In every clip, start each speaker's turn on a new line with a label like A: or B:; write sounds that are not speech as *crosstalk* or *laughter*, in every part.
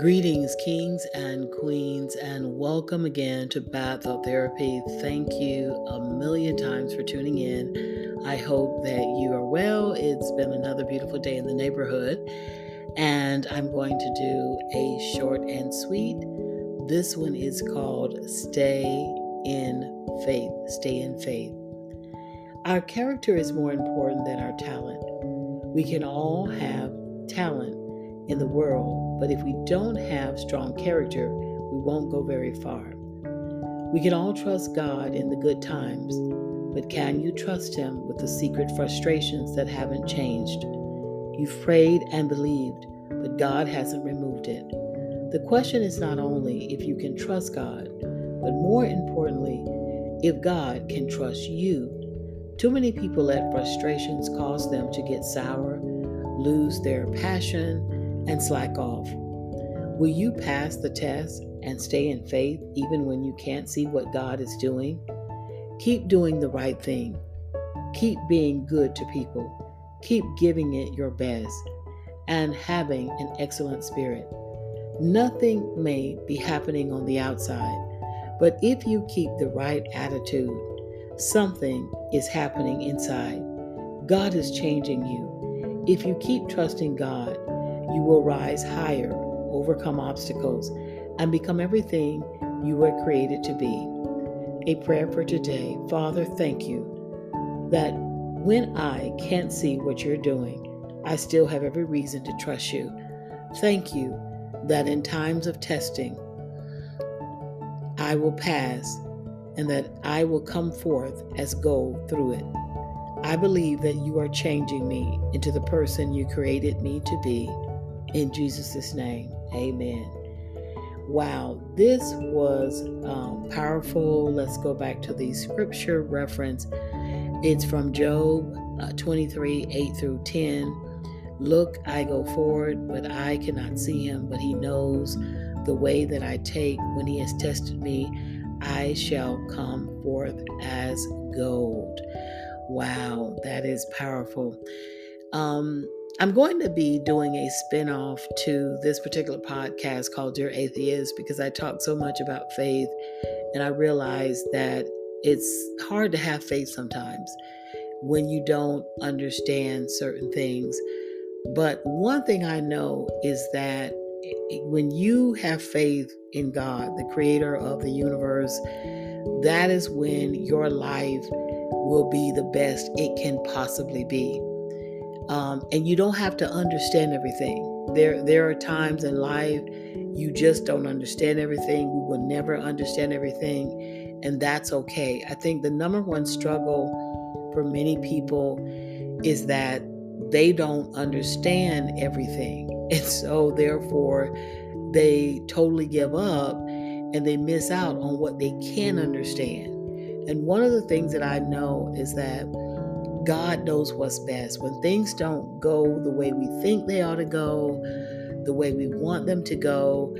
A: Greetings, kings and queens, and welcome again to Bad Thought Therapy. Thank you a million times for tuning in. I hope that you are well. It's been another beautiful day in the neighborhood, and I'm going to do a short and sweet. This one is called Stay in Faith. Stay in Faith. Our character is more important than our talent. We can all have talent in the world, but if we don't have strong character, we won't go very far. We can all trust God in the good times, but can you trust Him with the secret frustrations that haven't changed? You've prayed and believed, but God hasn't removed it. The question is not only if you can trust God, but more importantly, if God can trust you. Too many people let frustrations cause them to get sour, lose their passion, and slack off? Will you pass the test and stay in faith even when you can't see what God is doing? Keep doing the right thing. Keep being good to people. Keep giving it your best and having an excellent spirit. Nothing may be happening on the outside, but if you keep the right attitude, something is happening inside. God is changing you. If you keep trusting God, you will rise higher, overcome obstacles, and become everything you were created to be. A prayer for today Father, thank you that when I can't see what you're doing, I still have every reason to trust you. Thank you that in times of testing, I will pass and that I will come forth as gold through it. I believe that you are changing me into the person you created me to be. In Jesus' name, amen. Wow, this was um, powerful. Let's go back to the scripture reference. It's from Job uh, 23 8 through 10. Look, I go forward, but I cannot see him, but he knows the way that I take. When he has tested me, I shall come forth as gold. Wow, that is powerful. Um, I'm going to be doing a spin-off to this particular podcast called Dear Atheist because I talk so much about faith and I realize that it's hard to have faith sometimes when you don't understand certain things. But one thing I know is that when you have faith in God, the creator of the universe, that is when your life will be the best it can possibly be. Um, and you don't have to understand everything. There, there are times in life you just don't understand everything. We will never understand everything, and that's okay. I think the number one struggle for many people is that they don't understand everything. *laughs* And so, therefore, they totally give up and they miss out on what they can understand. And one of the things that I know is that God knows what's best. When things don't go the way we think they ought to go, the way we want them to go,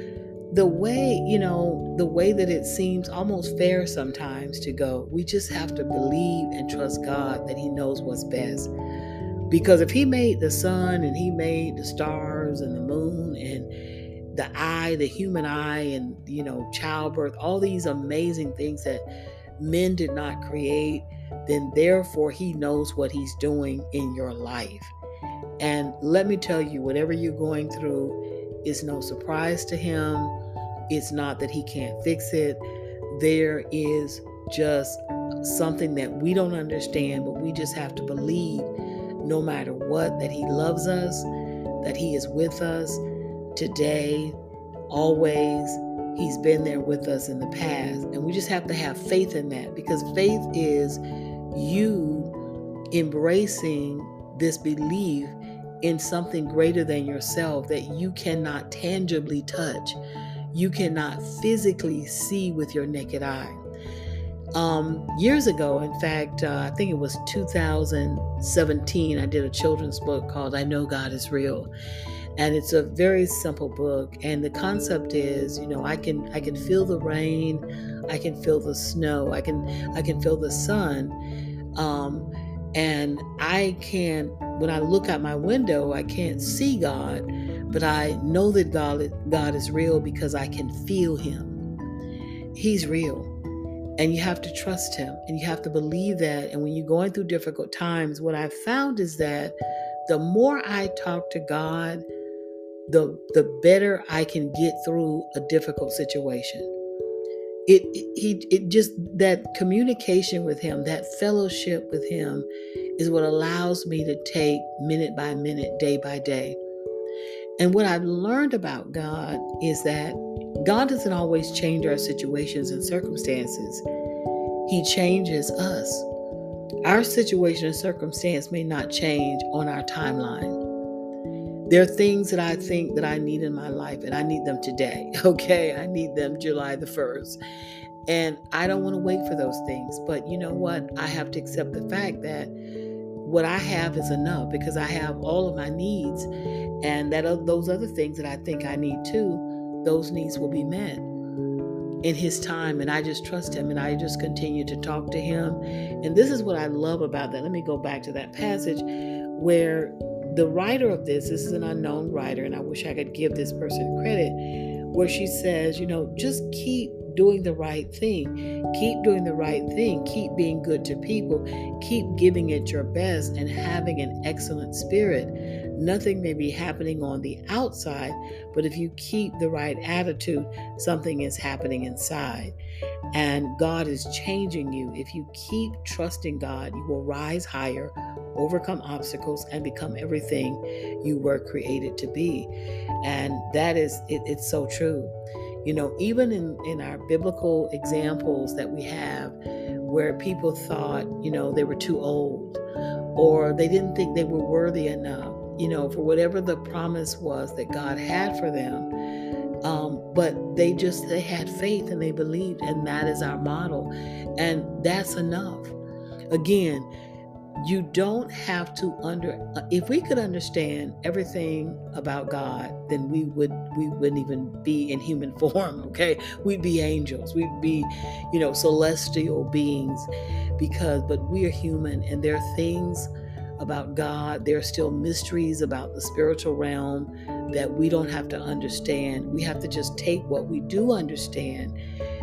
A: the way, you know, the way that it seems almost fair sometimes to go, we just have to believe and trust God that He knows what's best. Because if He made the sun and He made the stars and the moon and the eye, the human eye, and, you know, childbirth, all these amazing things that men did not create then therefore He knows what He's doing in your life. And let me tell you, whatever you're going through is no surprise to Him. It's not that He can't fix it. There is just something that we don't understand, but we just have to believe no matter what that He loves us, that He is with us today, always. He's been there with us in the past. And we just have to have faith in that because faith is you embracing this belief in something greater than yourself that you cannot tangibly touch, you cannot physically see with your naked eye. Um, years ago, in fact, uh, I think it was 2017, I did a children's book called I Know God is Real. And it's a very simple book. And the concept is, you know, I can I can feel the rain, I can feel the snow, I can I can feel the sun um, and I can't, when I look out my window, I can't see God, but I know that God, God is real because I can feel Him. He's real. And you have to trust Him and you have to believe that. And when you're going through difficult times, what I've found is that the more I talk to God, the, the better I can get through a difficult situation. It, it, he, it just that communication with him, that fellowship with him, is what allows me to take minute by minute, day by day. And what I've learned about God is that God doesn't always change our situations and circumstances, He changes us. Our situation and circumstance may not change on our timeline. There are things that I think that I need in my life and I need them today. *laughs* Okay, I need them July the 1st. And I don't want to wait for those things. But you know what? I have to accept the fact that what I have is enough because I have all of my needs and that those other things that I think I need too, those needs will be met in his time and I just trust him and I just continue to talk to him. And this is what I love about that. Let me go back to that passage where the writer of this, this is an unknown writer and I wish I could give this person credit, where she says, you know, just keep doing the right thing. Keep doing the right thing. Keep being good to people. Keep giving it your best and having an excellent spirit. Nothing may be happening on the outside, but if you keep the right attitude, something is happening inside. And God is changing you. If you keep trusting God, you will rise higher, overcome obstacles, and become everything you were created to be. And that is, it, it's so true. You know, even in, in our biblical examples that we have, where people thought, you know, they were too old or they didn't think they were worthy enough, you know, for whatever the promise was that God had for them. Um, but they just they had faith and they believed, and that is our model, and that's enough. Again, you don't have to under uh, if we could understand everything about god then we would we wouldn't even be in human *laughs* form okay? We'd be angels. We'd be you know celestial beings because but we are human and there are things about god there are still mysteries about the spiritual realm that we don't have to understand. We have to just take what we do understand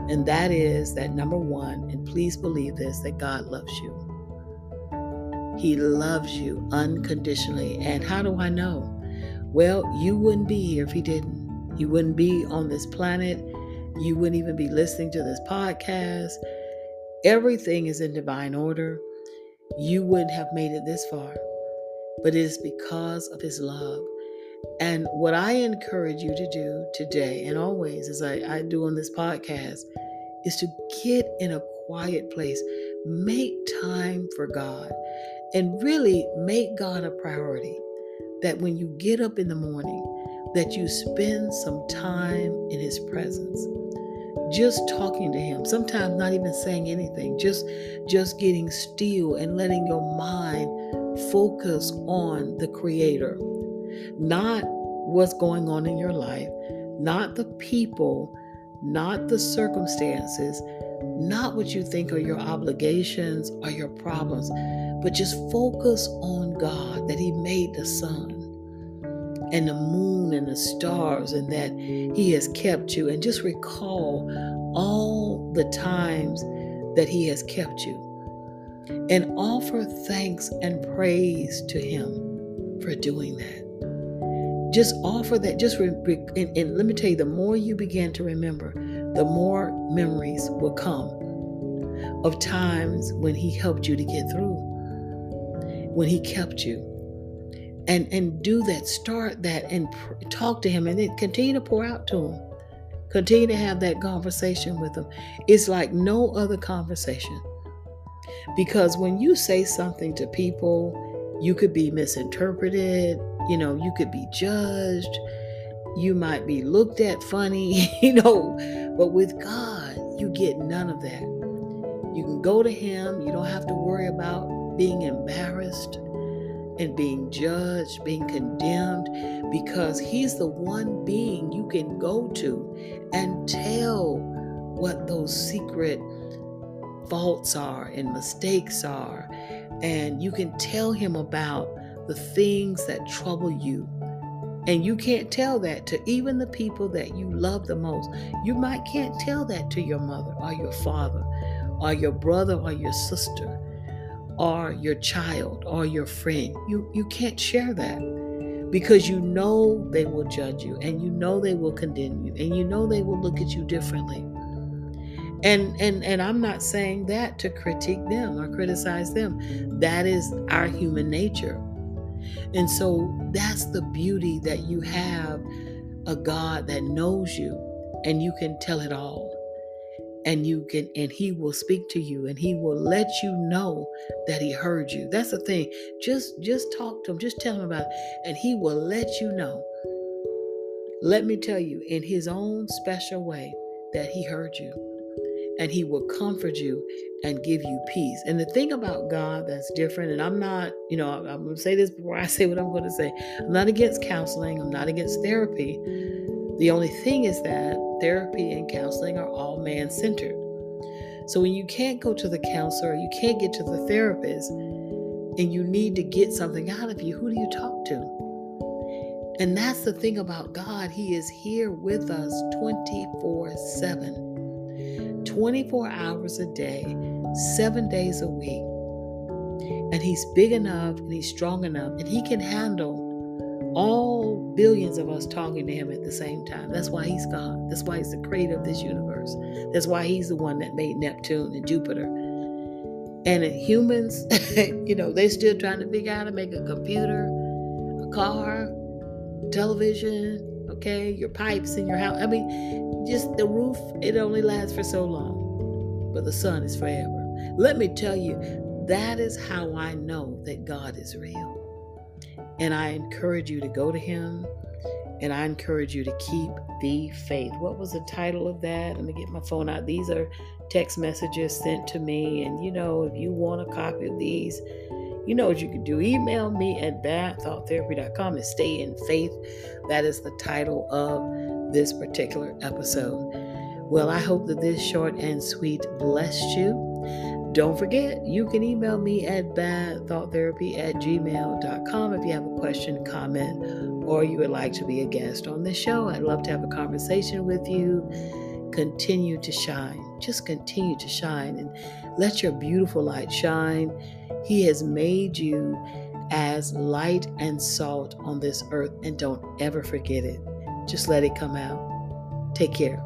A: and that is that number one and please believe this that god loves you he loves you unconditionally. And how do I know? Well, you wouldn't be here if He didn't. You wouldn't be on this planet. You wouldn't even be listening to this podcast. Everything is in divine order. You wouldn't have made it this far. But it is because of His love. And what I encourage you to do today and always, as I, I do on this podcast, is to get in a quiet place. Make time for God and really make God a priority. That when you get up in the morning, that you spend some time in his presence. Just talking to him, sometimes not even saying anything, just just getting still and letting your mind focus on the creator. Not what's going on in your life, not the people, not the circumstances, not what you think are your obligations or your problems, but just focus on God that He made the sun and the moon and the stars and that He has kept you. And just recall all the times that He has kept you. And offer thanks and praise to Him for doing that. Just offer that. Just re- and, and let me tell you, the more you begin to remember, the more memories will come of times when He helped you to get through when he kept you. And and do that start that and pr- talk to him and then continue to pour out to him. Continue to have that conversation with him. It's like no other conversation. Because when you say something to people you could be misinterpreted you know you could be judged you might be looked at funny *laughs* you know but with god you get none of that. You can go to him. You don't have to worry about being embarrassed and being judged, being condemned, because He's the one being you can go to and tell what those secret faults are and mistakes are. And you can tell Him about the things that trouble you And you can't tell that to even the people that you love the most. You might can't tell that to your mother or your father or your brother or your sister or your child or your friend. You you can't share that because you know they will judge you and you know they will condemn you and you know they will look at you differently. And and and I'm not saying that to critique them or criticize them. That is our human nature. And so that's the beauty that you have a God that knows you and you can tell it all. And you can and he will speak to you and he will let you know that he heard you. That's the thing. Just just talk to him, just tell him about it and he will let you know. Let me tell you in his own special way that he heard you and he will comfort you and give you peace. And the thing about God that's different, and I'm not, you know, I'm going to say this before I *laughs* say what I'm going to say. I'm not against counseling, I'm not against therapy. The only thing is that therapy and counseling are all man centered. So when you can't go to the counselor, you can't get to the therapist, and you need to get something out of you, who do you talk to? And that's the thing about God. He is here with us 24 7. 24 hours a day, seven days a week. And he's big enough and he's strong enough and he can handle all billions of us talking to him at the same time. That's why he's God. That's why he's the creator of this universe. That's why he's the one that made Neptune and Jupiter. And humans, *laughs* you know, they're still trying to figure out how to make a computer, a car, television, okay, your pipes in your house. I mean, just the roof, it only lasts for so long, but the sun is forever. Let me tell you, that is how I know that God is real. And I encourage you to go to Him and I encourage you to keep the faith. What was the title of that? Let me get my phone out. These are text messages sent to me. And you know, if you want a copy of these, you know what you can do. Email me at badthoughtherapy.com and stay in faith. That is the title of this particular episode. Well, I hope that this short and sweet blessed you. Don't forget, you can email me at badthoughtherapy at gmail.com if you have a question, comment, or you would like to be a guest on the show. I'd love to have a conversation with you. Continue to shine. Just continue to shine and let your beautiful light shine he has made you as light and salt on this earth, and don't ever forget it. Just let it come out. Take care.